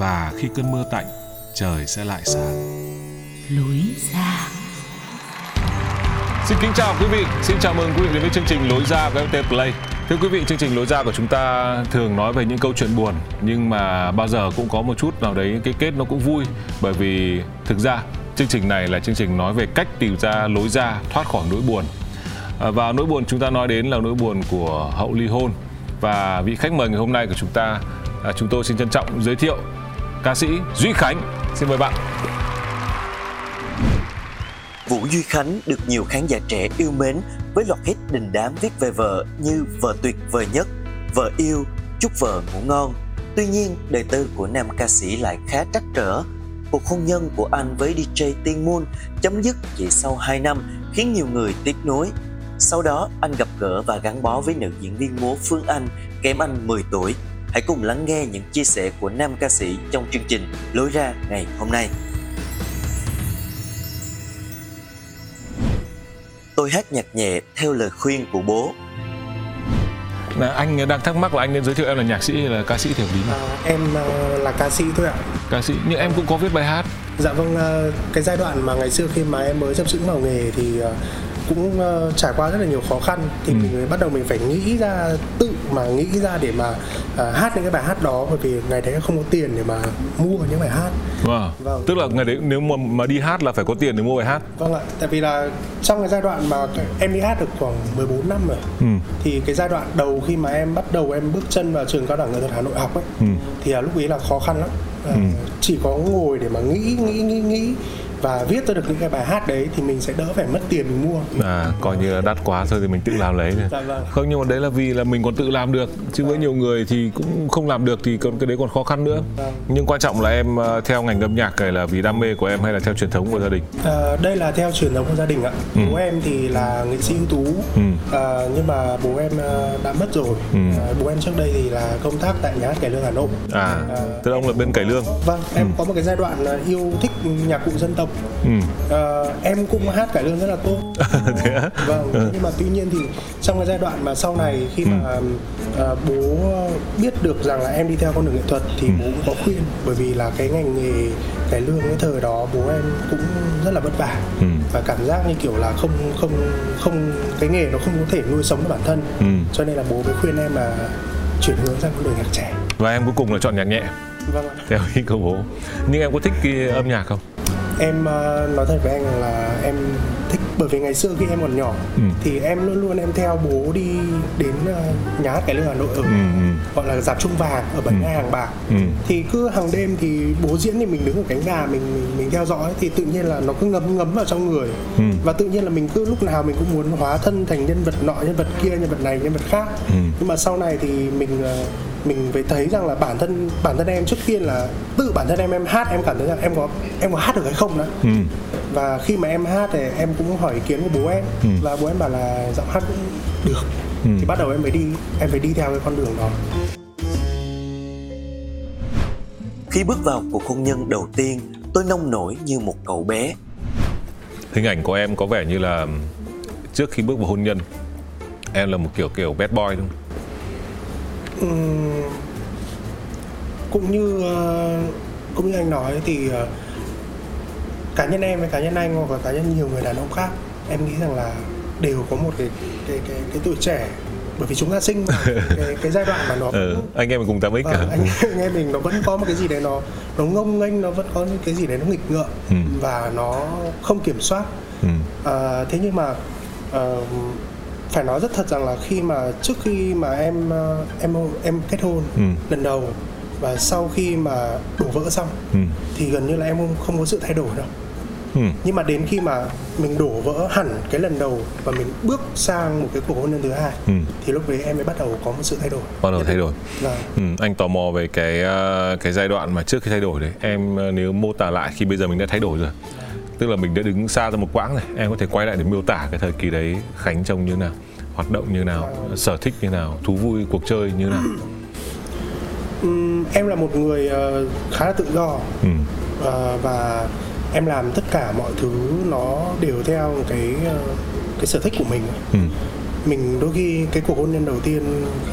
và khi cơn mưa tạnh, trời sẽ lại sáng. lối ra Xin kính chào quý vị, xin chào mừng quý vị đến với chương trình Lối ra của FPT Play. Thưa quý vị, chương trình Lối ra của chúng ta thường nói về những câu chuyện buồn nhưng mà bao giờ cũng có một chút nào đấy cái kết nó cũng vui bởi vì thực ra chương trình này là chương trình nói về cách tìm ra lối ra thoát khỏi nỗi buồn. À, Và nỗi buồn chúng ta nói đến là nỗi buồn của hậu ly hôn và vị khách mời ngày hôm nay của chúng ta à, chúng tôi xin trân trọng giới thiệu ca sĩ Duy Khánh. Xin mời bạn. Vũ Duy Khánh được nhiều khán giả trẻ yêu mến với loạt hit đình đám viết về vợ như Vợ tuyệt vời nhất, Vợ yêu, Chúc vợ ngủ ngon. Tuy nhiên, đời tư của nam ca sĩ lại khá trắc trở. Cuộc hôn nhân của anh với DJ Tiên Moon chấm dứt chỉ sau 2 năm khiến nhiều người tiếc nuối. Sau đó, anh gặp gỡ và gắn bó với nữ diễn viên múa Phương Anh, kém anh 10 tuổi. Hãy cùng lắng nghe những chia sẻ của nam ca sĩ trong chương trình Lối ra ngày hôm nay. Tôi hát nhạc nhẹ theo lời khuyên của bố. Là anh đang thắc mắc là anh nên giới thiệu em là nhạc sĩ hay là ca sĩ thì hợp lý nào? À, em ờ, là ca sĩ thôi ạ. Ca sĩ nhưng em cũng có viết bài hát. Dạ vâng, ờ, cái giai đoạn mà ngày xưa khi mà em mới chập chững vào nghề thì ờ, cũng ờ, trải qua rất là nhiều khó khăn thì Ừ. mình bắt đầu mình phải nghĩ ra tự mà nghĩ ra để mà ờ, hát những cái bài hát đó bởi vì ngày đấy không có tiền để mà mua những bài hát. Vâng. Vâng. Tức là ngày đấy nếu mà mà đi hát là phải có tiền để mua bài hát. Vâng ạ, tại vì là trong cái giai đoạn mà em đi hát được khoảng 14 năm rồi Ừ. thì cái giai đoạn đầu khi mà em bắt đầu em bước chân vào trường cao đẳng nghệ thuật Hà Nội học ấy Ừ. thì là lúc ấy là khó khăn lắm à, Ừ. chỉ có ngồi để mà nghĩ nghĩ nghĩ nghĩ và viết ra được những cái bài hát đấy thì mình sẽ đỡ phải mất tiền mình mua À coi như là đắt quá thôi thì mình tự làm lấy. Dạ vâng. Không nhưng mà đấy là vì là mình còn tự làm được chứ với nhiều người thì cũng không làm được thì còn cái đấy còn khó khăn nữa. Vâng. Nhưng quan trọng là em ờ, theo ngành âm nhạc này là vì đam mê của em hay là theo truyền thống của gia đình? à, đây là theo truyền thống của gia đình ạ Ừ. bố em thì là nghệ sĩ ưu tú Ừ. à, nhưng mà bố em đã mất rồi Ừ. à, bố em trước đây thì là công tác tại nhà hát cải lương Hà Nội À, À. tức là ông là bên cải lương. vâng em Ừ. có một cái giai đoạn là yêu thích nhạc cụ dân tộc Ừ. Ờ, em cũng hát cải lương rất là tốt Thế á? vâng Ừ. nhưng mà tuy nhiên thì trong cái giai đoạn mà sau này khi mà ờ, bố biết được rằng là em đi theo con đường nghệ thuật thì Ừ. bố cũng có khuyên bởi vì là cái ngành nghề cải lương cái thời đó bố em cũng rất là vất vả Ừ. và cảm giác như kiểu là không không không cái nghề nó không có thể nuôi sống được bản thân Ừ. cho nên là bố mới khuyên em là chuyển hướng sang con đường nhạc trẻ Và em cuối cùng là chọn nhạc nhẹ vâng ạ theo ý của bố. Nhưng em có thích cái âm nhạc không? Em ờ, nói thật với anh là em thích bởi vì ngày xưa khi em còn nhỏ Ừ. thì em luôn luôn em theo bố đi đến ờ, nhà hát cải lương Hà Nội ở Ừ. ừ. gọi là dạp trung vàng ở bảy Ừ. hàng bạc Ừ. thì cứ hàng đêm thì bố diễn thì mình đứng ở cánh gà mình mình, mình theo dõi thì tự nhiên là nó cứ ngấm ngấm vào trong người Ừ. và tự nhiên là mình cứ lúc nào mình cũng muốn hóa thân thành nhân vật nọ nhân vật kia nhân vật này nhân vật khác Ừ. nhưng mà sau này thì mình ờ, mình phải thấy rằng là bản thân bản thân em trước tiên là tự bản thân em em hát em cảm thấy rằng em có em có hát được hay không đó Ừ. và khi mà em hát thì em cũng hỏi ý kiến của bố em Ừ. và bố em bảo là giọng hát cũng được Ừ. thì bắt đầu em mới đi em phải đi theo cái con đường đó Khi bước vào cuộc hôn nhân đầu tiên, tôi nông nổi như một cậu bé. Hình ảnh của em có vẻ như là trước khi bước vào hôn nhân em là một kiểu kiểu bad boy đúng không? Cũng như ờ, cũng như anh nói thì ờ, cá nhân em với cá nhân anh hoặc là cá nhân nhiều người đàn ông khác em nghĩ rằng là đều có một cái cái cái, cái tuổi trẻ bởi vì chúng ta sinh vào cái, cái giai đoạn mà nó ừ, anh em mình cùng 8x cả Vâng, anh anh em mình nó vẫn có một cái gì đấy nó nó ngông nghênh nó vẫn có những cái gì đấy nó nghịch ngợm Ừ. và nó không kiểm soát ừ. à, thế nhưng mà ờ, phải nói rất thật rằng là khi mà trước khi mà em ờ, em em kết hôn Ừ. lần đầu và sau khi mà đổ vỡ xong Ừ. thì gần như là em không, không có sự thay đổi đâu Ừ. nhưng mà đến khi mà mình đổ vỡ hẳn cái lần đầu và mình bước sang một cái cuộc hôn nhân thứ hai Ừ. thì lúc đấy em mới bắt đầu có một sự thay đổi bắt đầu thay đổi và Ừ, anh tò mò về cái ờ, cái giai đoạn mà trước khi thay đổi đấy em ờ, nếu mô tả lại khi bây giờ mình đã thay đổi rồi tức là mình đã đứng xa ra một quãng rồi em có thể quay lại để miêu tả cái thời kỳ đấy khánh trông như nào hoạt động như nào sở thích như nào thú vui cuộc chơi như nào Ừm, em là một người ờ, khá là tự do ừ. Ờ, và em làm tất cả mọi thứ nó đều theo cái ờ, cái sở thích của mình Ừ. mình đôi khi cái cuộc hôn nhân đầu tiên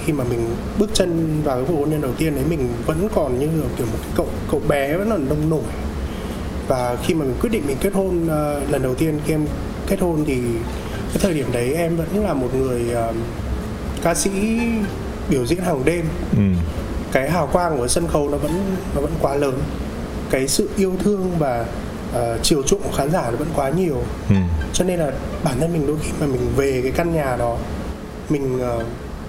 khi mà mình bước chân vào cái cuộc hôn nhân đầu tiên đấy mình vẫn còn như kiểu một cái cậu cậu bé vẫn còn nông nổi và khi mà mình quyết định mình kết hôn ờ, lần đầu tiên khi em kết hôn thì cái thời điểm đấy em vẫn là một người ờ, ca sĩ biểu diễn hàng đêm Ừ. cái hào quang của sân khấu nó vẫn nó vẫn quá lớn cái sự yêu thương và ờ, chiều chuộng của khán giả nó vẫn quá nhiều Ừ. cho nên là bản thân mình đôi khi mà mình về cái căn nhà đó mình ờ,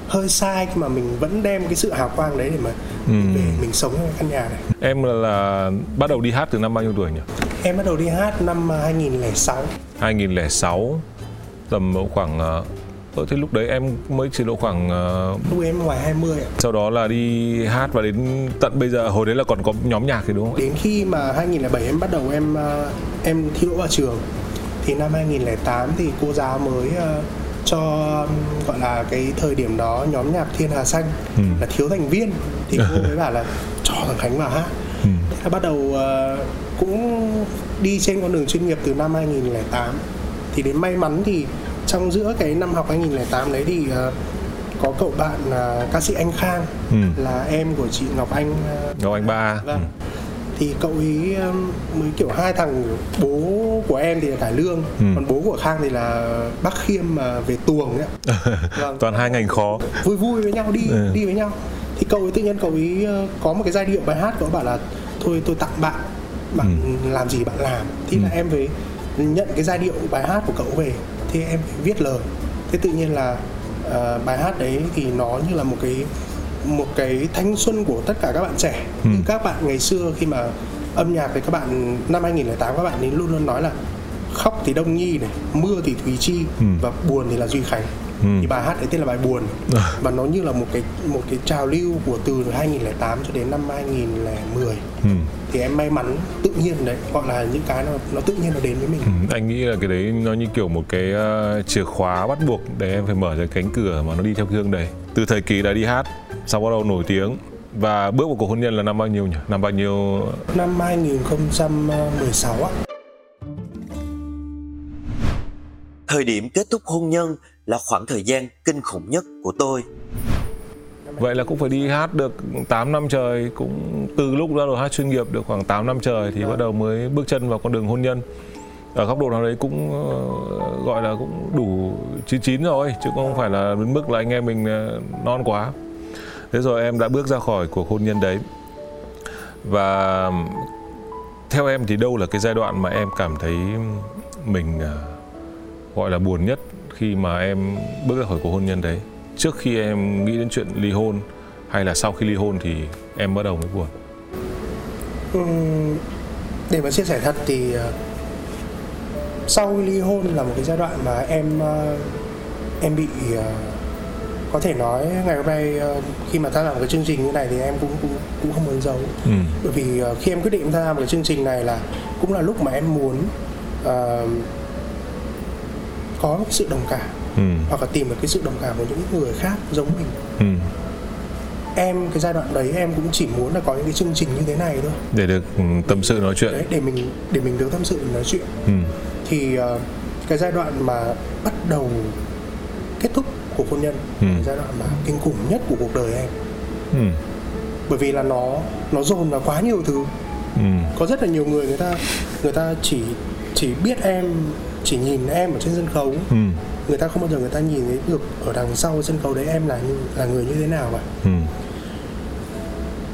hơi sai khi mà mình vẫn đem cái sự hào quang đấy để mà mình về mình sống trong căn nhà này. Em là, là bắt đầu đi hát từ năm bao nhiêu tuổi nhỉ? Em bắt đầu đi hát năm ờ, 2006 2006 tầm khoảng ờ, ờ, thế lúc đấy em mới chỉ độ khoảng ờ, lúc em ngoài 20 ạ. sau đó là đi hát và đến tận bây giờ hồi đấy là còn có nhóm nhạc thì đúng không? Đến khi mà 2007 em bắt đầu em em thi đỗ vào trường thì năm 2008 thì cô giáo mới ờ, cho gọi là cái thời điểm đó nhóm nhạc Thiên Hà Xanh Ừ. là thiếu thành viên thì cô mới bảo là cho thằng Khánh vào hát Ừ. thế là bắt đầu ờ, cũng đi trên con đường chuyên nghiệp từ năm 2008 thì đến may mắn thì trong giữa cái năm học 2008 đấy thì ờ, có cậu bạn ờ, ca sĩ Anh Khang Ừ. là em của chị Ngọc Anh Ngọc Anh Ba Vâng. Thì cậu ấy um, mới kiểu hai thằng bố của em thì là cải lương, Ừ. còn bố của Khang thì là bác Khiêm mà về tuồng ấy. ạ. Vâng. toàn hai ngành khó Vui vui với nhau đi Ừ. đi với nhau. Thì cậu ấy tự nhiên cậu ấy uh, có một cái giai điệu bài hát cậu bảo là thôi tôi tặng bạn, bạn làm gì bạn làm. Thì là Ừ. em phải nhận cái giai điệu bài hát của cậu về, thì em viết lời. Thế tự nhiên là uh, bài hát đấy thì nó như là một cái một cái thanh xuân của tất cả các bạn trẻ Ừ. các bạn ngày xưa khi mà âm nhạc thì các bạn năm 2008 các bạn ấy luôn luôn nói là khóc thì Đông Nhi này mưa thì Thùy Chi Ừ. và buồn thì là Duy Khánh Ừ. thì bài hát đấy tên là bài buồn À. và nó như là một cái một cái trào lưu của từ 2008 cho đến năm 2010 ừ. thì em may mắn tự nhiên đấy gọi là những cái nó, nó tự nhiên nó đến với mình Ừ, anh nghĩ là cái đấy nó như kiểu một cái ờ, chìa khóa bắt buộc để em phải mở ra cánh cửa mà nó đi theo cái hướng đấy từ thời kỳ đã đi hát sau bắt đầu nổi tiếng? Và bước vào cuộc hôn nhân là năm bao nhiêu nhỉ? Năm bao nhiêu năm 2016 á Thời điểm kết thúc hôn nhân là khoảng thời gian kinh khủng nhất của tôi. vậy là cũng phải đi hát được 8 năm trời cũng từ lúc ra đầu hát chuyên nghiệp được khoảng 8 năm trời thì bắt đầu mới bước chân vào con đường hôn nhân. Ở góc độ nào đấy cũng ờ, gọi là cũng đủ chín chín rồi chứ không phải là đến mức là anh em mình ờ, non quá thế rồi em đã bước ra khỏi cuộc hôn nhân đấy. Và theo em thì đâu là cái giai đoạn mà em cảm thấy mình à, gọi là buồn nhất khi mà em bước ra khỏi cuộc hôn nhân đấy? Trước khi em nghĩ đến chuyện ly hôn hay là sau khi ly hôn thì em bắt đầu mới buồn? Ừ, để mà chia sẻ thật thì à, sau ly hôn là một cái giai đoạn mà em à, em bị có thể nói ngày hôm nay ờ, khi mà tham gia một cái chương trình như này thì em cũng cũng cũng không muốn giấu ừ. bởi vì ờ, khi em quyết định tham gia một cái chương trình này là cũng là lúc mà em muốn ờ, có sự đồng cảm Ừ. hoặc là tìm được cái sự đồng cảm của những người khác giống mình Ừ. em cái giai đoạn đấy em cũng chỉ muốn là có những cái chương trình như thế này thôi để được ừ, tâm sự nói chuyện đấy để mình để mình được tâm sự nói chuyện ừ. thì ờ, cái giai đoạn mà bắt đầu kết thúc cuộc hôn nhân Ừ. giai đoạn mà kinh khủng nhất của cuộc đời em Ừ. bởi vì là nó nó dồn vào quá nhiều thứ Ừ. có rất là nhiều người người ta người ta chỉ chỉ biết em chỉ nhìn em ở trên sân khấu Ừ. người ta không bao giờ người ta nhìn thấy được ở đằng sau sân khấu đấy em là là người như thế nào mà ừ.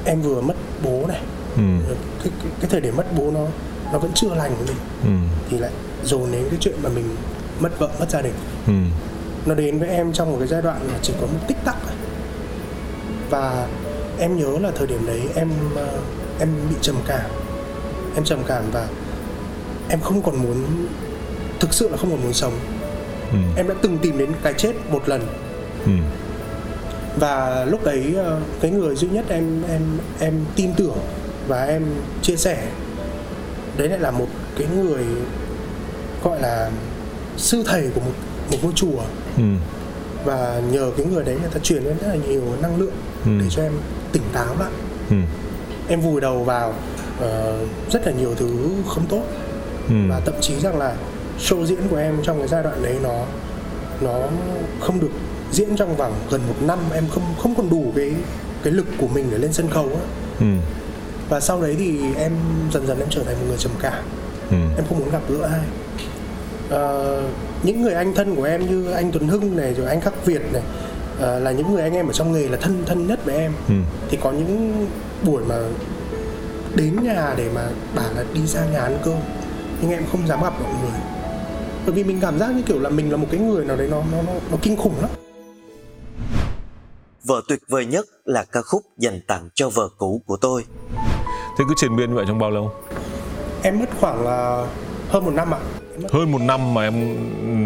em vừa mất bố này Ừ. cái, cái, cái thời điểm mất bố nó nó vẫn chưa lành với mình Ừ. thì lại dồn đến cái chuyện mà mình mất vợ mất gia đình Ừ. nó đến với em trong một cái giai đoạn mà chỉ có một tích tắc và em nhớ là thời điểm đấy em ờ, em bị trầm cảm em trầm cảm và em không còn muốn thực sự là không còn muốn sống Ừ. em đã từng tìm đến cái chết một lần Ừ. và lúc đấy ờ, cái người duy nhất em em em tin tưởng và em chia sẻ đấy lại là một cái người gọi là sư thầy của một một ngôi chùa Ừ. và nhờ cái người đấy người ta truyền em rất là nhiều năng lượng Ừ. để cho em tỉnh táo lại Ừ. em vùi đầu vào ờ, rất là nhiều thứ không tốt Ừ. và thậm chí rằng là show diễn của em trong cái giai đoạn đấy nó nó không được diễn trong vòng gần một năm em không không còn đủ cái cái lực của mình để lên sân khấu á. Ừ. và sau đấy thì em dần dần em trở thành một người trầm cảm Ừ. em không muốn gặp gỡ ai Ờ, những người anh thân của em như anh Tuấn Hưng này rồi anh Khắc Việt này ờ, là những người anh em ở trong nghề là thân thân nhất với em Ừ. thì có những buổi mà đến nhà để mà bảo là đi ra nhà ăn cơm nhưng em không dám gặp mọi người bởi vì mình cảm giác như kiểu là mình là một cái người nào đấy nó nó nó, nó kinh khủng lắm Vợ tuyệt vời nhất là ca khúc dành tặng cho vợ cũ của tôi. Thế cứ triền miên như vậy trong bao lâu? em mất khoảng là hơn một năm ạ mất- Hơn một năm mà em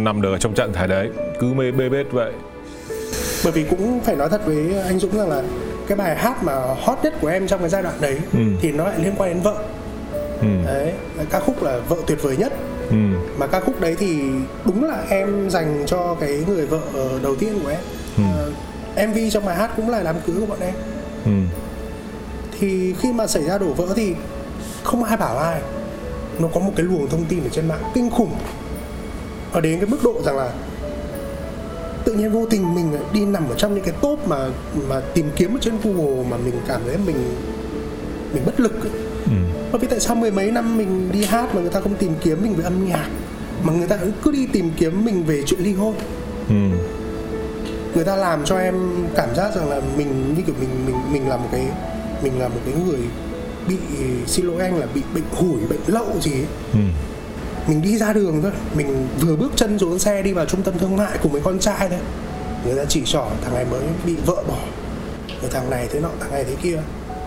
nằm được ở trong trạng thái đấy Cứ mê bê bết vậy bởi vì cũng phải nói thật với anh Dũng rằng là cái bài hát mà hot nhất của em trong cái giai đoạn đấy Ừ. thì nó lại liên quan đến vợ Ừ. đấy ca khúc là vợ tuyệt vời nhất Ừ. mà ca khúc đấy thì đúng là em dành cho cái người vợ đầu tiên của em Ừ. Ờ, MV trong bài hát cũng là đám cưới của bọn em Ừ. thì khi mà xảy ra đổ vỡ thì không ai bảo ai nó có một cái luồng thông tin ở trên mạng kinh khủng ở đến cái mức độ rằng là tự nhiên vô tình mình đi nằm ở trong những cái top mà mà tìm kiếm ở trên Google mà mình cảm thấy mình mình bất lực ấy. Ừ. Bởi vì tại sao mười mấy năm mình đi hát mà người ta không tìm kiếm mình về âm nhạc mà người ta cứ đi tìm kiếm mình về chuyện ly hôn Ừ. người ta làm cho em cảm giác rằng là mình như kiểu mình mình mình là một cái mình là một cái người bị xin lỗi anh là bị bệnh hủi bệnh lậu gì ấy. Ừ. mình đi ra đường thôi mình vừa bước chân xuống xe đi vào trung tâm thương mại cùng với con trai thôi người ta chỉ trỏ thằng này mới bị vợ bỏ rồi thằng này thế nọ thằng này thế kia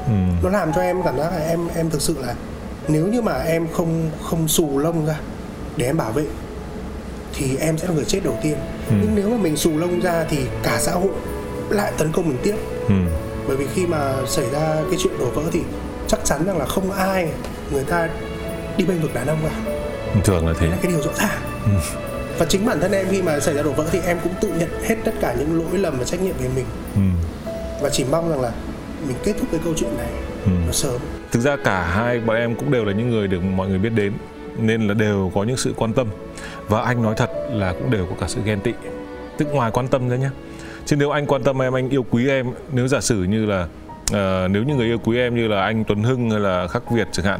Ừ. nó làm cho em cảm giác là em em thực sự là nếu như mà em không không xù lông ra để em bảo vệ thì em sẽ là người chết đầu tiên Ừ. nhưng nếu mà mình xù lông ra thì cả xã hội lại tấn công mình tiếp Ừ. bởi vì khi mà xảy ra cái chuyện đổ vỡ thì chắc chắn rằng là không ai người ta đi bênh vực đàn ông cả. Thường là thế. Là cái điều rõ ràng. Và chính bản thân em khi mà xảy ra đổ vỡ thì em cũng tự nhận hết tất cả những lỗi lầm và trách nhiệm về mình. Ừ. và chỉ mong rằng là mình kết thúc cái câu chuyện này Ừ. nó sớm. Thực ra cả hai bọn em cũng đều là những người được mọi người biết đến Nên là đều có những sự quan tâm. Và anh nói thật là cũng đều có cả sự ghen tị. Tức ngoài quan tâm ra nhé Chứ nếu anh quan tâm em, anh yêu quý em Nếu giả sử như là Ờ, nếu như người yêu quý em như là anh Tuấn Hưng hay là Khắc Việt chẳng hạn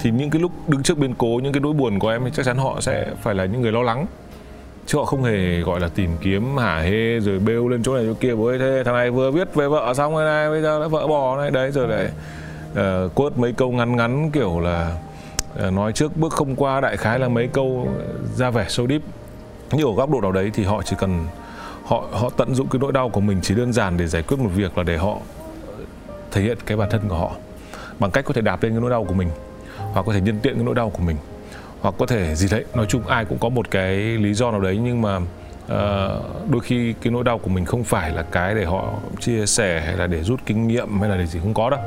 Thì những cái lúc đứng trước biến cố, những cái nỗi buồn của em thì chắc chắn họ sẽ phải là những người lo lắng. Chứ họ không hề gọi là tìm kiếm hả hê rồi bêu lên chỗ này chỗ kia bố ơi thế thằng này vừa viết về vợ xong rồi này bây giờ đã vợ bỏ này. Đấy rồi lại ờ, uh, quote mấy câu ngắn ngắn kiểu là uh, nói trước bước không qua đại khái là mấy câu ra vẻ sâu deep nhưng ở góc độ nào đấy thì họ chỉ cần họ họ tận dụng cái nỗi đau của mình chỉ đơn giản để giải quyết một việc là để họ thể hiện cái bản thân của họ bằng cách có thể đạp lên cái nỗi đau của mình hoặc có thể nhân tiện cái nỗi đau của mình hoặc có thể gì đấy nói chung ai cũng có một cái lý do nào đấy nhưng mà uh, đôi khi cái nỗi đau của mình không phải là cái để họ chia sẻ hay là để rút kinh nghiệm hay là để gì không có đâu.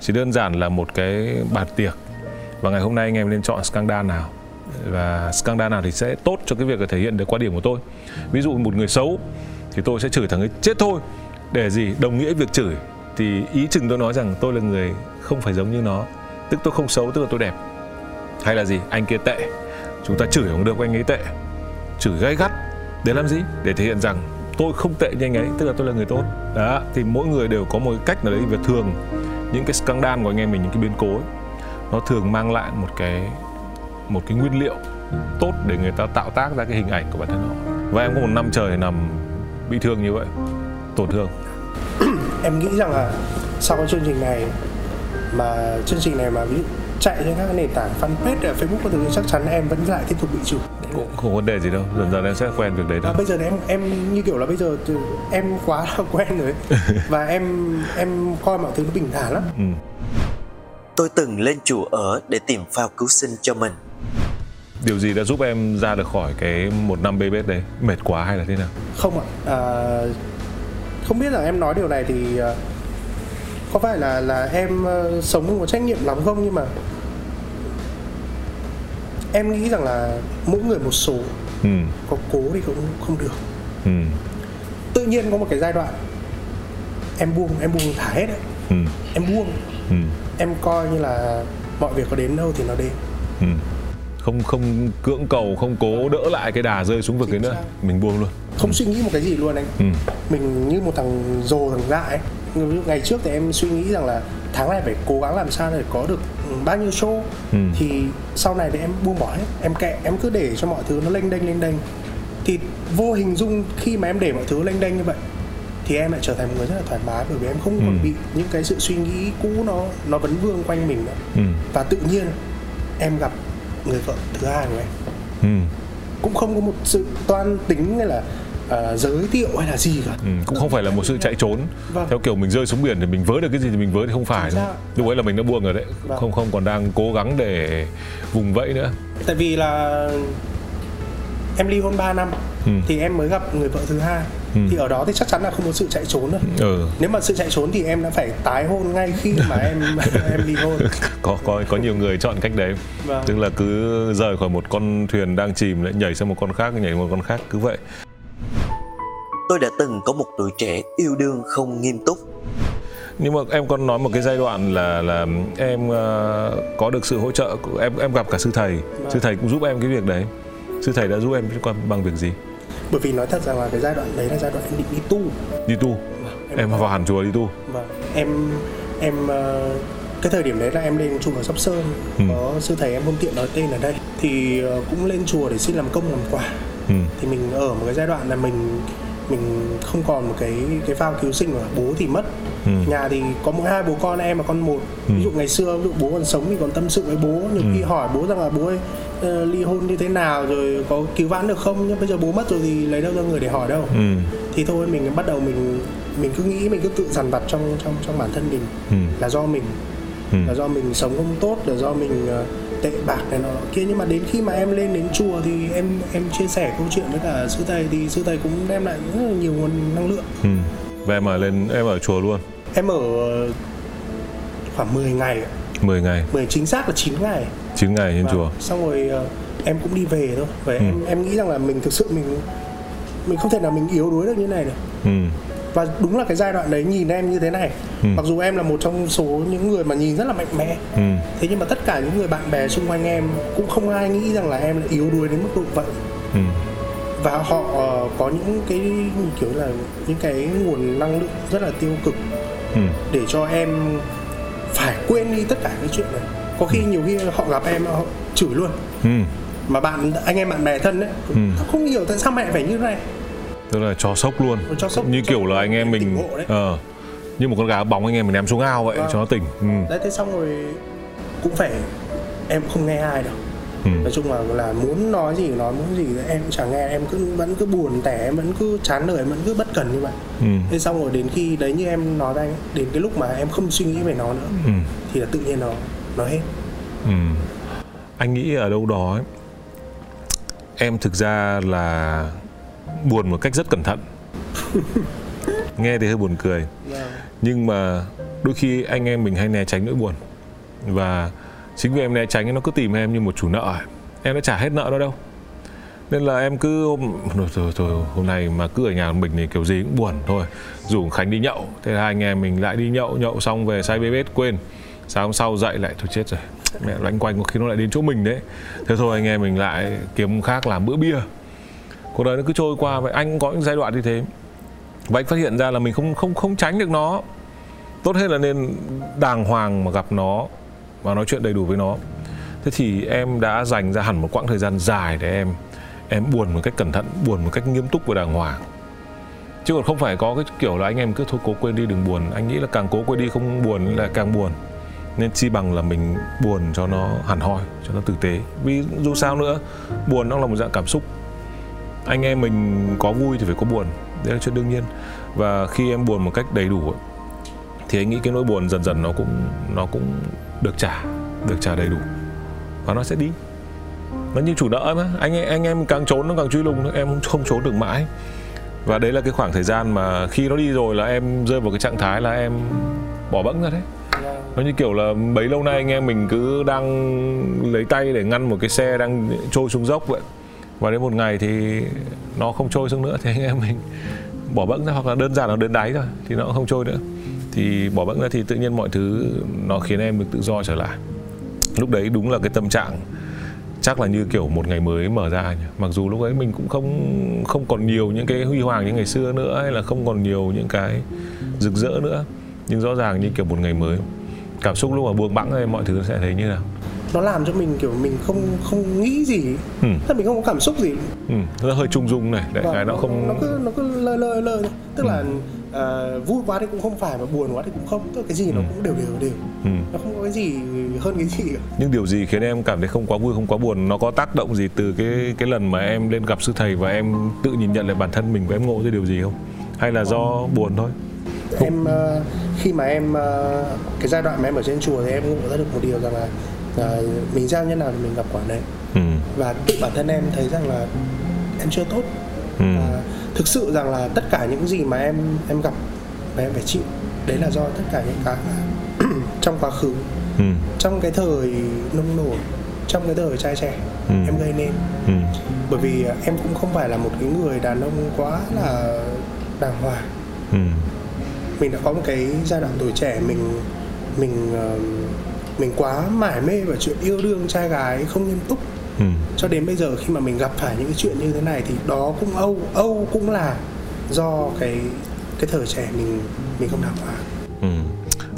Chỉ đơn giản là một cái bàn tiệc và ngày hôm nay anh em nên chọn scandal nào. Và scandal nào thì sẽ tốt cho cái việc là thể hiện được quan điểm của tôi. Ví dụ một người xấu thì tôi sẽ chửi thằng ấy chết thôi để gì đồng nghĩa việc chửi thì ý chừng tôi nói rằng tôi là người không phải giống như nó. Tức tôi không xấu tức là tôi đẹp. Hay là gì? Anh kia tệ. Chúng ta chửi không được anh ấy tệ. Chửi gay gắt. Để làm gì? Để thể hiện rằng tôi không tệ như anh ấy tức là tôi là người tốt. Đó thì mỗi người đều có một cái cách nào đấy và thường những cái scandal của anh em mình những cái biến cố ấy, nó thường mang lại một cái một cái nguyên liệu tốt để người ta tạo tác ra cái hình ảnh của bản thân họ. Và em có một năm trời nằm bị thương như vậy tổn thương. em nghĩ rằng là sau cái chương trình này mà chương trình này mà ví dụ chạy trên các nền tảng fanpage ở Facebook các thứ chắc chắn em vẫn lại tiếp tục bị chửi. Cũng không có vấn đề gì đâu dần dần em sẽ quen việc đấy thôi. À, bây giờ em em như kiểu là bây giờ em quá là quen rồi và em em coi mọi thứ nó bình thản lắm. Ừ. tôi từng lên chùa ở để tìm phao cứu sinh cho mình. Điều gì đã giúp em ra được khỏi cái một năm bê bết đấy? Mệt quá hay là thế nào? Không ạ. À, không biết là em nói điều này thì uh, có phải là là em uh, sống không có trách nhiệm lắm không nhưng mà em nghĩ rằng là mỗi người một số ừ. có cố thì cũng không được ừ. tự nhiên có một cái giai đoạn em buông em buông thả hết đấy ừ. em buông ừ. em coi như là mọi việc có đến đâu thì nó đến ừ. Không không cưỡng cầu không cố đỡ lại cái đà rơi xuống vực ấy nữa mình buông luôn không ừ. suy nghĩ một cái gì luôn anh ừ. mình như một thằng rồ thằng dại ấy ví dụ ngày trước thì em suy nghĩ rằng là tháng này phải cố gắng làm sao để có được bao nhiêu show ừ. thì sau này thì em buông bỏ hết em kệ em cứ để cho mọi thứ nó lênh đênh lênh đênh thì vô hình dung khi mà em để mọi thứ lênh đênh như vậy thì em lại trở thành một người rất là thoải mái bởi vì em không ừ. còn bị những cái sự suy nghĩ cũ nó nó vấn vương quanh mình nữa ừ. và tự nhiên em gặp người vợ thứ hai của em ừ. cũng không có một sự toan tính hay là uh, giới thiệu hay là gì cả ừ, cũng không phải là một sự chạy trốn vâng. theo kiểu mình rơi xuống biển thì mình vớ được cái gì thì mình vớ thì không phải đâu lúc ấy là mình đã buông rồi đấy vâng. không không còn đang cố gắng để vùng vẫy nữa tại vì là em ly hôn 3 năm ừ. thì em mới gặp người vợ thứ hai ừ. thì ở đó thì chắc chắn là không có sự chạy trốn nữa ừ. nếu mà sự chạy trốn thì em đã phải tái hôn ngay khi mà em em ly hôn có có có nhiều người chọn cách đấy vâng. tức là cứ rời khỏi một con thuyền đang chìm lại nhảy sang một con khác nhảy một con khác cứ vậy tôi đã từng có một tuổi trẻ yêu đương không nghiêm túc nhưng mà em còn nói một cái giai đoạn là là em uh, có được sự hỗ trợ em em gặp cả sư thầy vâng. sư thầy cũng giúp em cái việc đấy sư thầy đã giúp em bằng việc gì bởi vì nói thật rằng là cái giai đoạn đấy là giai đoạn em định đi tu. Đi tu? Vâng, em, em vào hẳn chùa đi tu? Vâng. Em em uh, cái thời điểm đấy là em lên chùa ở sóc sơn. Ừ. có sư thầy em không tiện nói tên ở đây. Thì uh, cũng lên chùa để xin làm công làm quả ừ. thì mình ở một cái giai đoạn là mình mình không còn một cái cái phao cứu sinh mà bố thì mất ừ. nhà thì có mỗi hai bố con em và con một ừ. ví dụ ngày xưa ví dụ bố còn sống thì còn tâm sự với bố nhiều ừ. khi hỏi bố rằng là bố ơi uh, ly hôn như thế nào rồi có cứu vãn được không nhưng bây giờ bố mất rồi thì lấy đâu ra người để hỏi đâu ừ. thì thôi mình bắt đầu mình mình cứ nghĩ mình cứ tự dằn vặt trong trong trong bản thân mình ừ. là do mình ừ. là do mình sống không tốt là do mình uh, tệ bạc này nọ kia. Nhưng mà đến khi mà em lên đến chùa thì em em chia sẻ câu chuyện với cả sư thầy thì sư thầy cũng đem lại rất là nhiều nguồn năng lượng. Ừ. và em ở lên em ở chùa luôn? Em ở khoảng 10 ngày 10 ngày? 10 chính xác là 9 ngày. 9 ngày trên và chùa? Xong rồi uh, em cũng đi về thôi. Và ừ. em em nghĩ rằng là mình thực sự mình mình không thể nào mình yếu đuối được như này được. Ừ. Và đúng là cái giai đoạn đấy nhìn em như thế này ừ. mặc dù em là một trong số những người mà nhìn rất là mạnh mẽ ừ. thế nhưng mà tất cả những người bạn bè xung quanh em cũng không ai nghĩ rằng là em là yếu đuối đến mức độ vậy ừ. và họ uh, có những cái kiểu là những cái nguồn năng lượng rất là tiêu cực ừ. để cho em phải quên đi tất cả cái chuyện này có khi ừ. nhiều khi họ gặp em họ chửi luôn ừ. mà bạn anh em bạn bè thân đấy ừ. không hiểu tại sao mẹ phải như thế này tức là cho sốc luôn cho sốc, như cho kiểu là anh em mình ờ như một con gà bóng anh em mình ném xuống ao vậy vâng. cho nó tỉnh ừ. đấy thế xong rồi cũng phải em không nghe ai đâu ừ. nói chung là là muốn nói gì nói muốn gì em chẳng nghe em cứ vẫn cứ buồn tẻ em vẫn cứ chán đời em vẫn cứ bất cần như vậy ừ. thế xong rồi đến khi đấy như em nói anh đến cái lúc mà em không suy nghĩ về nó nữa ừ. thì là tự nhiên nó nó hết ừ. anh nghĩ ở đâu đó ấy, em thực ra là buồn một cách rất cẩn thận nghe thì hơi buồn cười nhưng mà đôi khi anh em mình hay né tránh nỗi buồn. Và chính vì em né tránh nó cứ tìm em như một chủ nợ à. em đã trả hết nợ đó đâu. Nên là em cứ hôm rồi, rồi, rồi hôm nay mà cứ ở nhà mình thì kiểu gì cũng buồn thôi. Rủ khánh đi nhậu. Thế là hai anh em mình lại đi nhậu nhậu xong về say bê bết quên. Sáng hôm sau dậy lại thôi chết rồi. Mẹ loanh quanh có khi nó lại đến chỗ mình đấy. Thế thôi anh em mình lại kiếm khác làm bữa bia. Cuộc đời nó cứ trôi qua vậy. Anh cũng có những giai đoạn như thế và anh phát hiện ra là mình không không không tránh được nó. Tốt hết là nên đàng hoàng mà gặp nó và nói chuyện đầy đủ với nó. Thế thì em đã dành ra hẳn một quãng thời gian dài để em em buồn một cách cẩn thận, buồn một cách nghiêm túc và đàng hoàng. Chứ còn không phải có cái kiểu là anh em cứ thôi, cố quên đi, đừng buồn. Anh nghĩ là càng cố quên đi không buồn là càng buồn. Nên chi bằng là mình buồn cho nó hẳn hoi, cho nó tử tế. Vì dù sao nữa, buồn nó là một dạng cảm xúc. Anh em mình có vui thì phải có buồn đấy là chuyện đương nhiên. Và khi em buồn một cách đầy đủ thì anh nghĩ cái nỗi buồn dần dần nó cũng nó cũng được trả được trả đầy đủ. Và nó sẽ đi. Nó như chủ nợ mà anh anh em càng trốn nó càng truy lùng, em không trốn được mãi. Và đấy là cái khoảng thời gian mà khi nó đi rồi là em rơi vào cái trạng thái là em bỏ bẫng ra đấy. Nó như kiểu là bấy lâu nay anh em mình cứ đang lấy tay để ngăn một cái xe đang trôi xuống dốc vậy và đến một ngày thì nó không trôi xuống nữa, thì anh em mình bỏ bẫng ra, hoặc là đơn giản là đến đáy rồi thì nó cũng không trôi nữa. Thì bỏ bẫng ra thì tự nhiên mọi thứ nó khiến em được tự do trở lại. Lúc đấy đúng là cái tâm trạng chắc là như kiểu một ngày mới mở ra nhỉ. mặc dù lúc ấy mình cũng không không còn nhiều những cái huy hoàng như ngày xưa nữa, hay là không còn nhiều những cái rực rỡ nữa. Nhưng rõ ràng như kiểu một ngày mới, cảm xúc lúc mà buông bẵng thì mọi thứ sẽ thấy như nào nó làm cho mình kiểu mình không không nghĩ gì ừ. Tức mình không có cảm xúc gì ừ. nó hơi trung dung này đại khái nó không nó cứ nó cứ lơ lơ lơ tức ừ. là uh, vui quá thì cũng không phải mà buồn quá thì cũng không tức là cái gì ừ. nó cũng đều đều đều ừ. nó không có cái gì hơn cái gì cả. nhưng điều gì khiến em cảm thấy không quá vui không quá buồn nó có tác động gì từ cái cái lần mà em lên gặp sư thầy và em tự nhìn nhận lại bản thân mình và em ngộ ra điều gì không hay là do buồn thôi em uh, khi mà em uh, cái giai đoạn mà em ở trên chùa thì em ngộ ra được một điều rằng là uh, mình gieo nhân nào thì mình gặp quả đấy ừ. và tự bản thân em thấy rằng là em chưa tốt ừ. và thực sự rằng là tất cả những gì mà em em gặp và em phải chịu đấy là do tất cả những cái trong quá khứ ừ. trong cái thời nông nổi trong cái thời trai trẻ ừ. em gây nên ừ. bởi vì em cũng không phải là một cái người đàn ông quá là đàng hoàng ừ. mình đã có một cái giai đoạn tuổi trẻ mình mình uh, mình quá mải mê vào chuyện yêu đương trai gái không nghiêm túc ừ. cho đến bây giờ khi mà mình gặp phải những cái chuyện như thế này thì đó cũng âu âu cũng là do cái cái thời trẻ mình mình không đàng hoàng ừ.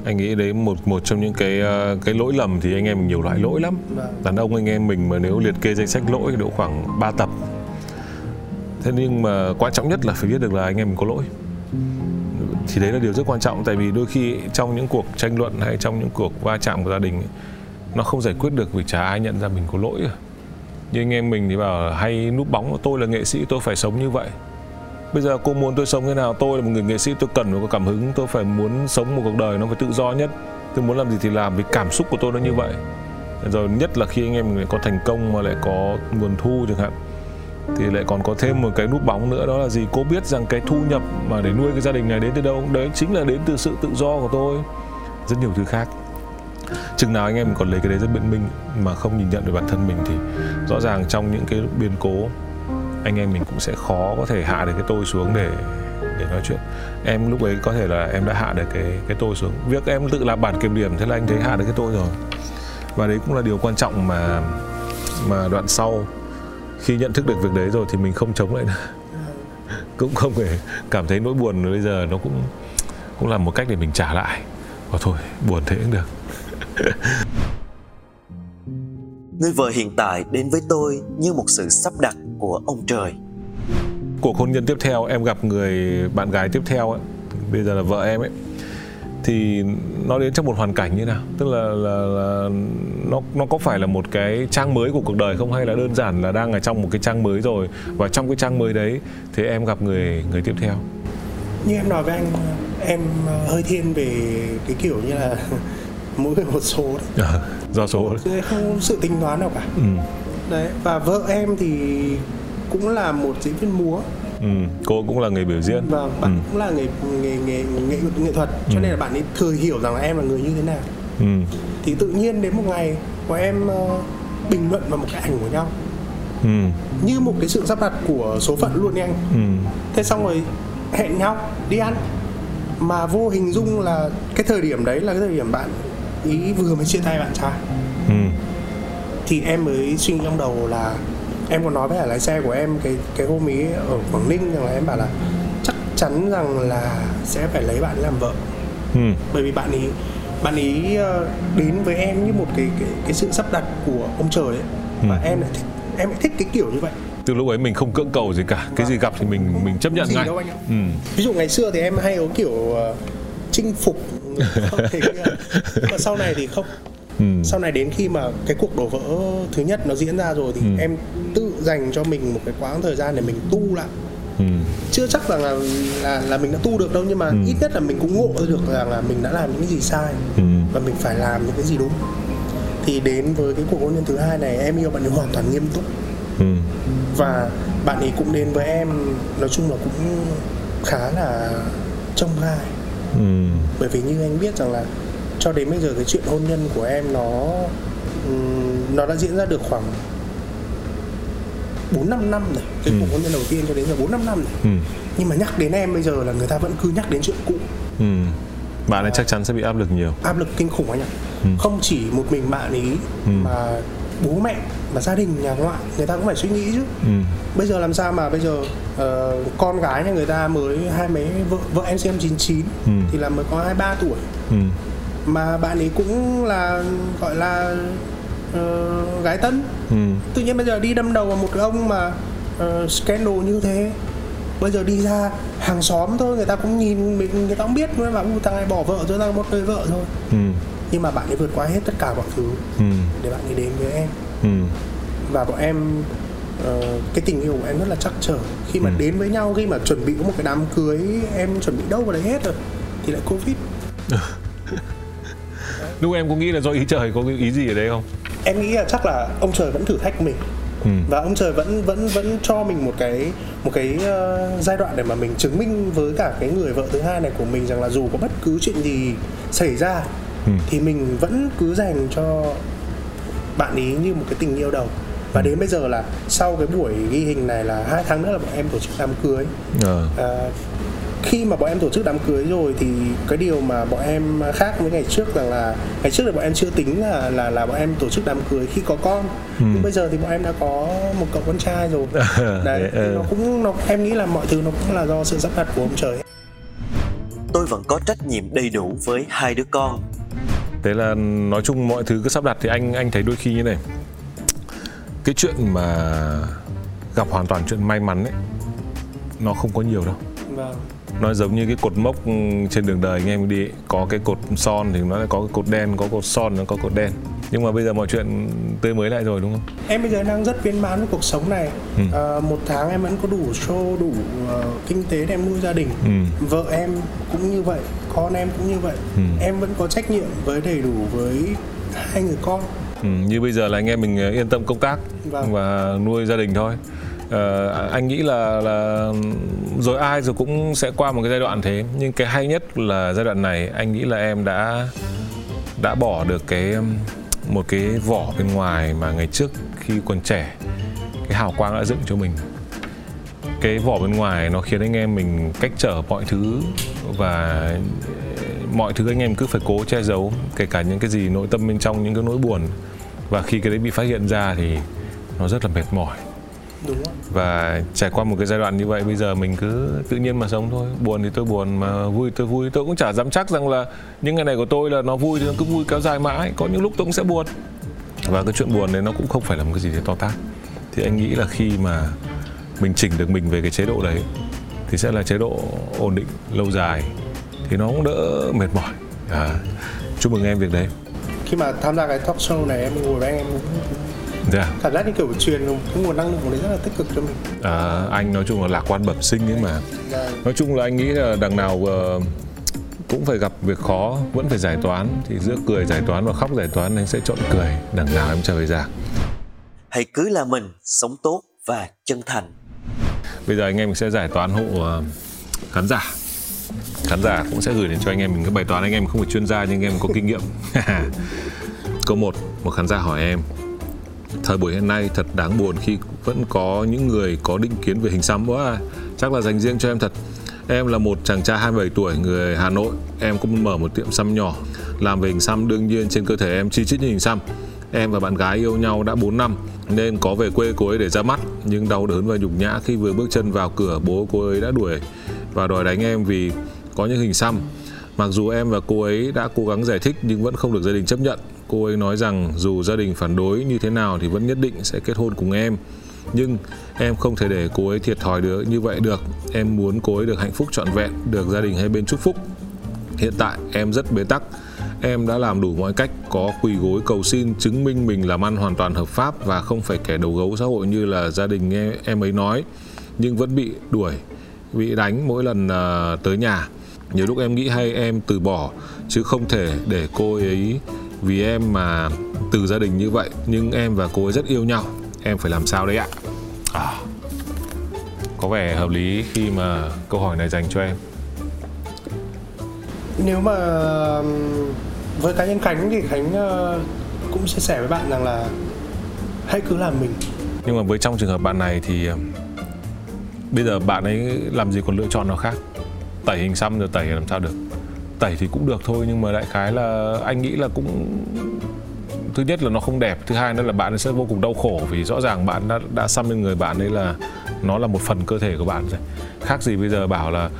anh nghĩ đấy một một trong những cái ờ, cái lỗi lầm thì anh em mình nhiều loại lỗi lắm vâng. đàn ông anh em mình mà nếu liệt kê danh sách lỗi độ khoảng 3 tập thế nhưng mà quan trọng nhất là phải biết được là anh em mình có lỗi thì đấy là điều rất quan trọng, tại vì đôi khi trong những cuộc tranh luận hay trong những cuộc va chạm của gia đình nó không giải quyết được vì chả ai nhận ra mình có lỗi như anh em mình thì bảo hay núp bóng, tôi là nghệ sĩ, tôi phải sống như vậy. Bây giờ cô muốn tôi sống thế nào? Tôi là một người nghệ sĩ, tôi cần phải có cảm hứng, tôi phải muốn sống một cuộc đời nó phải tự do nhất. Tôi muốn làm gì thì làm, vì cảm xúc của tôi nó như vậy. Rồi nhất là khi anh em mình có thành công mà lại có nguồn thu chẳng hạn thì lại còn có thêm một cái nút bóng nữa, đó là gì? Cô biết rằng cái thu nhập mà để nuôi cái gia đình này đến từ đâu đấy, chính là đến từ sự tự do của tôi. Rất nhiều thứ khác. Chừng nào anh em còn lấy cái đấy rất biện minh mà không nhìn nhận được bản thân mình thì rõ ràng trong những cái biến cố, anh em mình cũng sẽ khó có thể hạ được cái tôi xuống để để nói chuyện. Em lúc ấy có thể là em đã hạ được cái cái tôi xuống. Việc em tự làm bản kiểm điểm thế là anh thấy hạ được cái tôi rồi. Và đấy cũng là điều quan trọng mà mà đoạn sau khi nhận thức được việc đấy rồi thì mình không chống lại nữa cũng không phải cảm thấy nỗi buồn bây giờ nó cũng cũng là một cách để mình trả lại. Và thôi buồn thế cũng được. Người vợ hiện tại đến với tôi như một sự sắp đặt của ông trời. Cuộc hôn nhân tiếp theo em gặp người bạn gái tiếp theo ấy bây giờ là vợ em ấy thì nó đến trong một hoàn cảnh như nào tức là là, là nó nó có phải là một cái trang mới của cuộc đời không hay là đơn giản là đang ở trong một cái trang mới rồi và trong cái trang mới đấy thì em gặp người người tiếp theo như em nói với anh em hơi thiên về cái kiểu như là mỗi người một số đấy. À, do số đấy. không sự tính toán nào cả ừ. đấy và vợ em thì cũng là một diễn viên múa Ừ, cô cũng là người biểu diễn và bạn ừ. cũng là người nghề nghề nghệ nghệ thuật cho ừ. nên là bạn ấy thừa hiểu rằng là em là người như thế nào ừ. thì tự nhiên đến một ngày của em uh, bình luận vào một cái ảnh của nhau ừ. như một cái sự sắp đặt của số phận luôn anh ừ. thế xong rồi hẹn nhau đi ăn mà vô hình dung là cái thời điểm đấy là cái thời điểm bạn ý vừa mới chia tay bạn trai ừ. thì em mới suy nghĩ trong đầu là em còn nói với cả lái xe của em cái cái hôm ý ở quảng ninh rằng là em bảo là chắc chắn rằng là sẽ phải lấy bạn làm vợ ừ. bởi vì bạn ấy bạn ấy ờ, đến với em như một cái cái, cái sự sắp đặt của ông trời ấy và ừ. em lại thích em lại thích cái kiểu như vậy từ lúc ấy mình không cưỡng cầu gì cả cái gì gặp thì mình mình chấp nhận ngay đâu anh ạ. ừ. ví dụ ngày xưa thì em hay có kiểu uh, chinh phục không nhưng mà sau này thì không Ừ. sau này đến khi mà cái cuộc đổ vỡ thứ nhất nó diễn ra rồi thì Ừ. em tự dành cho mình một cái quãng thời gian để mình tu lại Ừ. chưa chắc rằng là là là mình đã tu được đâu nhưng mà Ừ. ít nhất là mình cũng ngộ ra được rằng là mình đã làm những cái gì sai Ừ. và mình phải làm những cái gì đúng thì đến với cái cuộc hôn nhân thứ hai này em yêu bạn ấy hoàn toàn nghiêm túc Ừ. và bạn ấy cũng đến với em nói chung là cũng khá là trông gai Ừ. bởi vì như anh biết rằng là cho đến bây giờ cái chuyện hôn nhân của em nó nó đã diễn ra được khoảng 4 5 năm rồi. Cái Ừ. cuộc hôn nhân đầu tiên cho đến giờ 4 5 năm rồi. Ừ. Nhưng mà nhắc đến em bây giờ là người ta vẫn cứ nhắc đến chuyện cũ. Ừ. bạn ấy chắc chắn sẽ bị áp lực nhiều Áp lực kinh khủng anh ạ. Ừ. Không chỉ một mình bạn ấy Ừ. mà bố mẹ mà gia đình nhà ngoại người ta cũng phải suy nghĩ chứ. ừ. Bây giờ làm sao mà bây giờ ờ, con gái nhà người ta mới hai mấy vợ vợ em năm 99 Ừ. thì là mới có 23 tuổi Ừ. mà bạn ấy cũng là gọi là ờ, gái tân Ừ. tự nhiên bây giờ đi đâm đầu vào một cái ông mà ờ, scandal như thế bây giờ đi ra hàng xóm thôi người ta cũng nhìn mình người ta cũng biết mà "U, thằng này bỏ vợ rồi ra một người vợ thôi Ừ. nhưng mà bạn ấy vượt qua hết tất cả mọi thứ Ừ. để bạn ấy đến với em Ừ. và bọn em ờ, cái tình yêu của em rất là chắc trở khi mà Ừ. đến với nhau khi mà chuẩn bị có một cái đám cưới em chuẩn bị đâu vào đấy hết rồi thì lại covid lúc em có nghĩ là do ý trời có ý gì ở đây không em nghĩ là chắc là ông trời vẫn thử thách mình ừ. và ông trời vẫn vẫn vẫn cho mình một cái một cái ờ, giai đoạn để mà mình chứng minh với cả cái người vợ thứ hai này của mình rằng là dù có bất cứ chuyện gì xảy ra Ừ. thì mình vẫn cứ dành cho bạn ý như một cái tình yêu đầu và đến bây giờ là sau cái buổi ghi hình này là hai tháng nữa là bọn em tổ chức đám cưới ờ. à, khi mà bọn em tổ chức đám cưới rồi thì cái điều mà bọn em khác với ngày trước rằng là ngày trước là bọn em chưa tính là là là bọn em tổ chức đám cưới khi có con. Ừ. nhưng bây giờ thì bọn em đã có một cậu con trai rồi. Đấy Thế, thì nó cũng nó em nghĩ là mọi thứ nó cũng là do sự sắp đặt của ông trời. Tôi vẫn có trách nhiệm đầy đủ với hai đứa con. thế là nói chung mọi thứ cứ sắp đặt thì anh anh thấy đôi khi như này. Cái chuyện mà gặp hoàn toàn chuyện may mắn ấy nó không có nhiều đâu. Vâng nó giống như cái cột mốc ừ, trên đường đời anh em đi ấy. có cái cột son thì nó lại có cái cột đen có cột son nó có cột đen nhưng mà bây giờ mọi chuyện tươi mới lại rồi đúng không em bây giờ đang rất viên mãn với cuộc sống này Ừ. à, một tháng em vẫn có đủ show đủ ờ, kinh tế để em nuôi gia đình ừ. vợ em cũng như vậy con em cũng như vậy Ừ. em vẫn có trách nhiệm với đầy đủ với hai người con Ừ, như bây giờ là anh em mình ờ, yên tâm công tác Vâng. và nuôi gia đình thôi uh, anh nghĩ là là rồi ai rồi cũng sẽ qua một cái giai đoạn thế. Nhưng cái hay nhất là giai đoạn này anh nghĩ là em đã đã bỏ được cái một cái vỏ bên ngoài mà ngày trước khi còn trẻ cái hào quang đã dựng cho mình. Cái vỏ bên ngoài nó khiến anh em mình cách trở mọi thứ và ờ, mọi thứ anh em cứ phải cố che giấu kể cả những cái gì nội tâm bên trong những cái nỗi buồn. Và khi cái đấy bị phát hiện ra thì nó rất là mệt mỏi đúng và trải qua một cái giai đoạn như vậy bây giờ mình cứ tự nhiên mà sống thôi. Buồn thì tôi buồn mà vui tôi vui. Tôi cũng chả dám chắc rằng là những ngày này của tôi là nó vui thì nó cứ vui kéo dài mãi. Có những lúc tôi cũng sẽ buồn. Và cái chuyện buồn đấy nó cũng không phải là một cái gì đấy to tát. Thì anh nghĩ là khi mà mình chỉnh được mình về cái chế độ đấy thì sẽ là chế độ ổn định lâu dài. Thì nó cũng đỡ mệt mỏi. À, chúc mừng em việc đấy. Khi mà tham gia cái talk show này em ngồi với anh em dạ. Cảm giác như kiểu truyền một cái nguồn năng lượng đấy rất là tích cực cho mình. À, anh nói chung là lạc quan bẩm sinh ấy mà. Và nói chung là anh nghĩ là đằng nào ờ, cũng phải gặp việc khó vẫn phải giải toán. Thì giữa cười giải toán và khóc giải toán anh sẽ chọn cười. Đằng nào em trở về giảng Hãy cứ là mình, sống tốt và chân thành. bây giờ anh em mình sẽ giải toán hộ ờ, khán giả. Khán giả cũng sẽ gửi đến cho anh em mình các bài toán. Anh em không phải chuyên gia nhưng anh em có kinh nghiệm. Câu 1 một khán giả hỏi em thời buổi hiện nay thật đáng buồn khi vẫn có những người có định kiến về hình xăm. Quá chắc là dành riêng cho em thật. Em là một chàng trai 27 tuổi, người Hà Nội. Em cũng mở một tiệm xăm nhỏ, làm về hình xăm. Đương nhiên trên cơ thể em chi chít như hình xăm. Em và bạn gái yêu nhau đã 4 năm, nên có về quê cô ấy để ra mắt. Nhưng đau đớn và nhục nhã khi vừa bước chân vào cửa, bố cô ấy đã đuổi và đòi đánh em vì có những hình xăm. Mặc dù em và cô ấy đã cố gắng giải thích nhưng vẫn không được gia đình chấp nhận. Cô ấy nói rằng dù gia đình phản đối như thế nào thì vẫn nhất định sẽ kết hôn cùng em. nhưng em không thể để cô ấy thiệt thòi được như vậy được. Em muốn cô ấy được hạnh phúc trọn vẹn được gia đình hai bên chúc phúc. Hiện tại em rất bế tắc. Em đã làm đủ mọi cách có quỳ gối cầu xin chứng minh mình làm ăn hoàn toàn hợp pháp và không phải kẻ đầu gấu xã hội như là gia đình nghe em ấy nói. Nhưng vẫn bị đuổi bị đánh mỗi lần uh, tới nhà. Nhiều lúc em nghĩ hay em từ bỏ chứ không thể để cô ấy vì em mà từ gia đình như vậy nhưng em và cô ấy rất yêu nhau. Em phải làm sao đấy ạ? À, có vẻ hợp lý khi mà câu hỏi này dành cho em. Nếu mà với cá nhân khánh thì khánh ờ, cũng chia sẻ với bạn rằng là hãy cứ làm mình. Nhưng mà với trong trường hợp bạn này thì bây giờ bạn ấy làm gì còn lựa chọn nào khác? Tẩy hình xăm rồi tẩy làm sao được tẩy thì cũng được thôi, nhưng mà đại khái là anh nghĩ là cũng, thứ nhất là nó không đẹp, thứ hai nữa là bạn sẽ vô cùng đau khổ vì rõ ràng bạn đã đã xăm lên người bạn ấy là nó là một phần cơ thể của bạn rồi. Khác gì bây giờ bảo là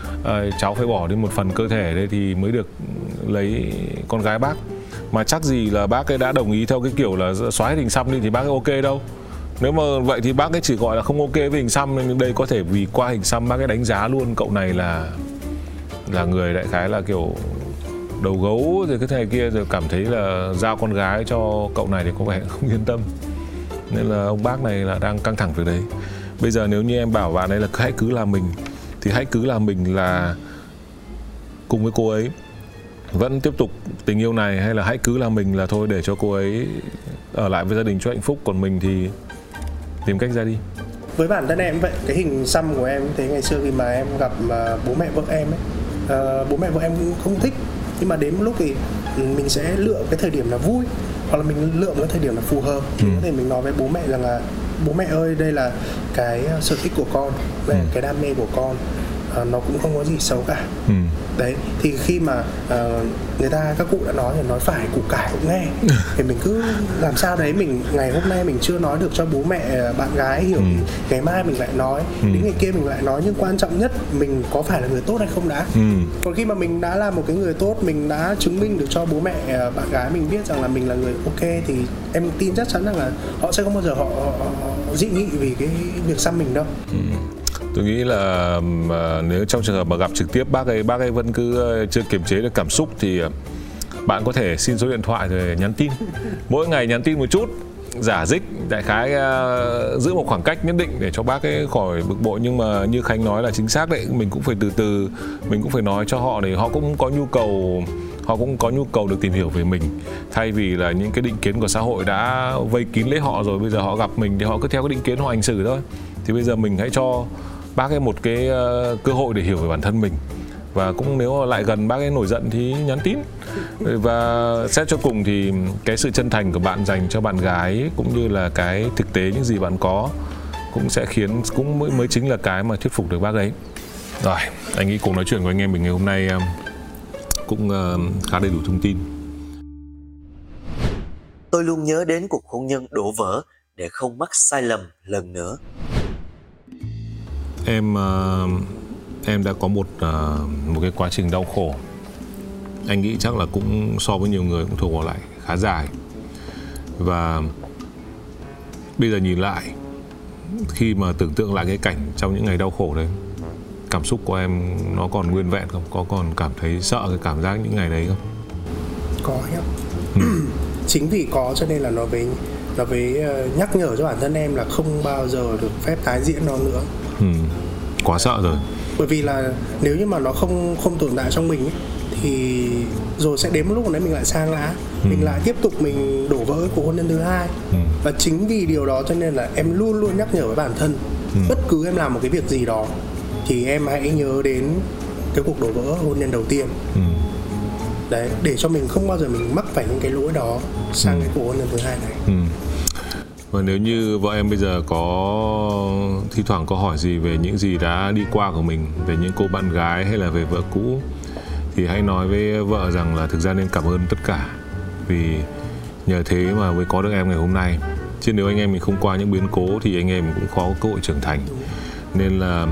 cháu phải bỏ đi một phần cơ thể đây thì mới được lấy con gái bác. Mà chắc gì là bác ấy đã đồng ý theo cái kiểu là xóa hình xăm đi thì bác ấy ok đâu. Nếu mà vậy thì bác ấy chỉ gọi là không ok với hình xăm nhưng đây có thể vì qua hình xăm bác ấy đánh giá luôn cậu này là là người đại khái là kiểu đầu gấu rồi cái này kia rồi cảm thấy là giao con gái cho cậu này thì có vẻ không yên tâm. Nên là ông bác này là đang căng thẳng việc đấy. Bây giờ nếu như em bảo bạn ấy là hãy cứ là mình, thì hãy cứ là mình là cùng với cô ấy. Vẫn tiếp tục tình yêu này hay là hãy cứ là mình là thôi để cho cô ấy ở lại với gia đình cho hạnh phúc. Còn mình thì tìm cách ra đi. Với bản thân em vậy, cái hình xăm của em, thế ngày xưa khi mà em gặp à, bố mẹ vợ em ấy uh, bố mẹ vợ em cũng không thích nhưng mà đến một lúc thì mình sẽ lựa cái thời điểm là vui hoặc là mình lựa cái thời điểm là phù hợp thì ừ. có thể mình nói với bố mẹ rằng là bố mẹ ơi đây là cái sở thích của con đây là ừ. cái đam mê của con uh, nó cũng không có gì xấu cả ừ. đấy thì khi mà uh, người ta các cụ đã nói thì nói phải cụ cải cũng nghe thì mình cứ làm sao đấy mình ngày hôm nay mình chưa nói được cho bố mẹ ờ, bạn gái hiểu ừ. ngày mai mình lại nói ừ. đến ngày kia mình lại nói nhưng quan trọng nhất mình có phải là người tốt hay không đã ừ. còn khi mà mình đã là một cái người tốt mình đã chứng minh được cho bố mẹ bạn gái mình biết rằng là mình là người ok thì em tin chắc chắn rằng là họ sẽ không bao giờ họ, họ, họ dị nghị vì cái việc xăm mình đâu ừ tôi nghĩ là mà nếu trong trường hợp mà gặp trực tiếp bác ấy bác ấy vẫn cứ ờ, chưa kiềm chế được cảm xúc thì ờ, bạn có thể xin số điện thoại rồi nhắn tin. Mỗi ngày nhắn tin một chút giả dích đại khái uh, giữ một khoảng cách nhất định để cho bác ấy khỏi bực bội. Nhưng mà như khánh nói là chính xác đấy mình cũng phải từ từ mình cũng phải nói cho họ để họ cũng có nhu cầu họ cũng có nhu cầu được tìm hiểu về mình. Thay vì là những cái định kiến của xã hội đã vây kín lấy họ rồi bây giờ họ gặp mình thì họ cứ theo cái định kiến họ hành xử thôi. Thì bây giờ mình hãy cho bác ấy một cái ờ, cơ hội để hiểu về bản thân mình. Và cũng nếu lại gần bác ấy nổi giận thì nhắn tin. Và xét cho cùng thì cái sự chân thành của bạn dành cho bạn gái cũng như là cái thực tế những gì bạn có cũng sẽ khiến cũng mới, mới chính là cái mà thuyết phục được bác ấy. Rồi anh nghĩ cuộc nói chuyện của anh em mình ngày hôm nay ờ, cũng ờ, khá đầy đủ thông tin. Tôi luôn nhớ đến cuộc hôn nhân đổ vỡ để không mắc sai lầm lần nữa em uh, em đã có một uh, một cái quá trình đau khổ. Anh nghĩ chắc là cũng so với nhiều người cũng thuộc vào lại khá dài. Và bây giờ nhìn lại khi mà tưởng tượng lại cái cảnh trong những ngày đau khổ đấy cảm xúc của em nó còn nguyên vẹn không? Có còn cảm thấy sợ cái cảm giác những ngày đấy không? Có nhá ừ. chính vì có cho nên là nó với nó với uh, nhắc nhở cho bản thân em là không bao giờ được phép tái diễn nó nữa ừ. quá sợ rồi bởi vì là nếu như mà nó không không tồn tại trong mình ấy, thì rồi sẽ đến một lúc đấy mình lại sang lá ừ. mình lại tiếp tục mình đổ vỡ cuộc hôn nhân thứ hai ừ. và chính vì điều đó cho nên là em luôn luôn nhắc nhở với bản thân ừ. bất cứ em làm một cái việc gì đó thì em hãy nhớ đến cái cuộc đổ vỡ hôn nhân đầu tiên ừ. đấy để cho mình không bao giờ mình mắc phải những cái lỗi đó sang ừ. cái cuộc hôn nhân thứ hai này ừ và nếu như vợ em bây giờ có thi thoảng có hỏi gì về những gì đã đi qua của mình, về những cô bạn gái hay là về vợ cũ, thì hãy nói với vợ rằng là thực ra nên cảm ơn tất cả. Vì nhờ thế mà mới có được em ngày hôm nay. Chứ nếu anh em mình không qua những biến cố thì anh em cũng khó có cơ hội trưởng thành. Nên là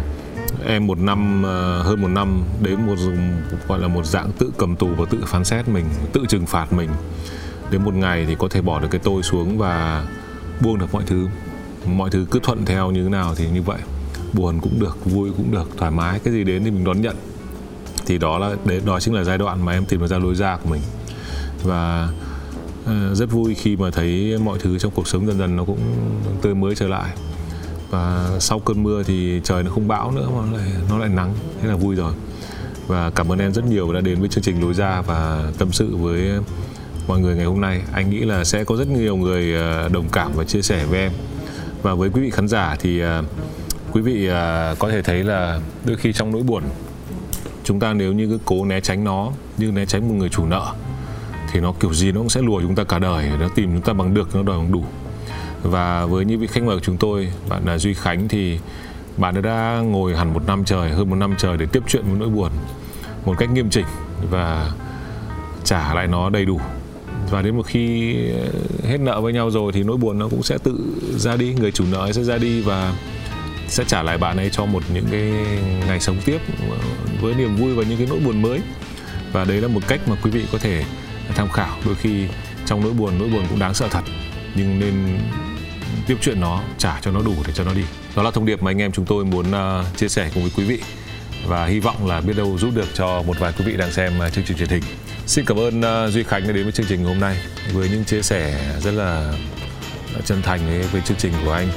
em một năm ờ, hơn một năm đến một gọi là một dạng tự cầm tù và tự phán xét mình, tự trừng phạt mình. Đến một ngày thì có thể bỏ được cái tôi xuống và buông được mọi thứ. Mọi thứ cứ thuận theo như thế nào thì như vậy. Buồn cũng được vui cũng được thoải mái. Cái gì đến thì mình đón nhận. Thì đó là đấy đó chính là giai đoạn mà em tìm ra lối ra của mình. Và uh, rất vui khi mà thấy mọi thứ trong cuộc sống dần dần nó cũng tươi mới trở lại. Và sau cơn mưa thì trời nó không bão nữa mà nó lại nó lại nắng. Thế là vui rồi. Và cảm ơn em rất nhiều đã đến với chương trình lối ra và tâm sự với mọi người ngày hôm nay, anh nghĩ là sẽ có rất nhiều người ờ, đồng cảm và chia sẻ với em. Và với quý vị khán giả thì ờ, quý vị ờ, có thể thấy là đôi khi trong nỗi buồn, chúng ta nếu như cứ cố né tránh nó như né tránh một người chủ nợ, thì nó kiểu gì nó cũng sẽ lùa chúng ta cả đời, nó tìm chúng ta bằng được, nó đòi bằng đủ. Và với những vị khách mời của chúng tôi, bạn là duy khánh thì bạn đã ngồi hẳn một năm trời, hơn một năm trời để tiếp chuyện với nỗi buồn một cách nghiêm chỉnh và trả lại nó đầy đủ và đến một khi ờ, hết nợ với nhau rồi thì nỗi buồn nó cũng sẽ tự ra đi, người chủ nợ sẽ ra đi và sẽ trả lại bạn ấy cho một những cái ngày sống tiếp ờ, với niềm vui và những cái nỗi buồn mới. Và đấy là một cách mà quý vị có thể tham khảo. Đôi khi trong nỗi buồn nỗi buồn cũng đáng sợ thật, nhưng nên tiếp chuyện nó, trả cho nó đủ để cho nó đi. Đó là thông điệp mà anh em chúng tôi muốn ờ, chia sẻ cùng với quý vị. Và hy vọng là biết đâu giúp được cho một vài quý vị đang xem chương trình truyền hình xin cảm ơn à, duy khánh đã đến với chương trình hôm nay với những chia sẻ rất là chân thành với, với chương trình của anh.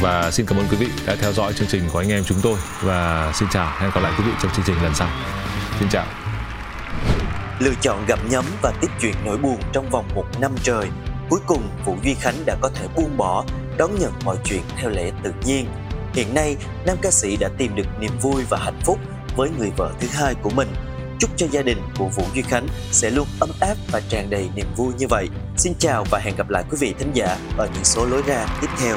Và xin cảm ơn quý vị đã theo dõi chương trình của anh em chúng tôi. Và xin chào hẹn gặp lại quý vị trong chương trình lần sau. Xin chào. Lựa chọn gặp nhấm và tiếp chuyện nỗi buồn trong vòng một năm trời. Cuối cùng vũ duy khánh đã có thể buông bỏ đón nhận mọi chuyện theo lẽ tự nhiên. Hiện nay nam ca sĩ đã tìm được niềm vui và hạnh phúc với người vợ thứ hai của mình chúc cho gia đình của Vũ Duy Khánh sẽ luôn ấm áp và tràn đầy niềm vui như vậy. Xin chào và hẹn gặp lại quý vị thính giả ở những số lối ra tiếp theo.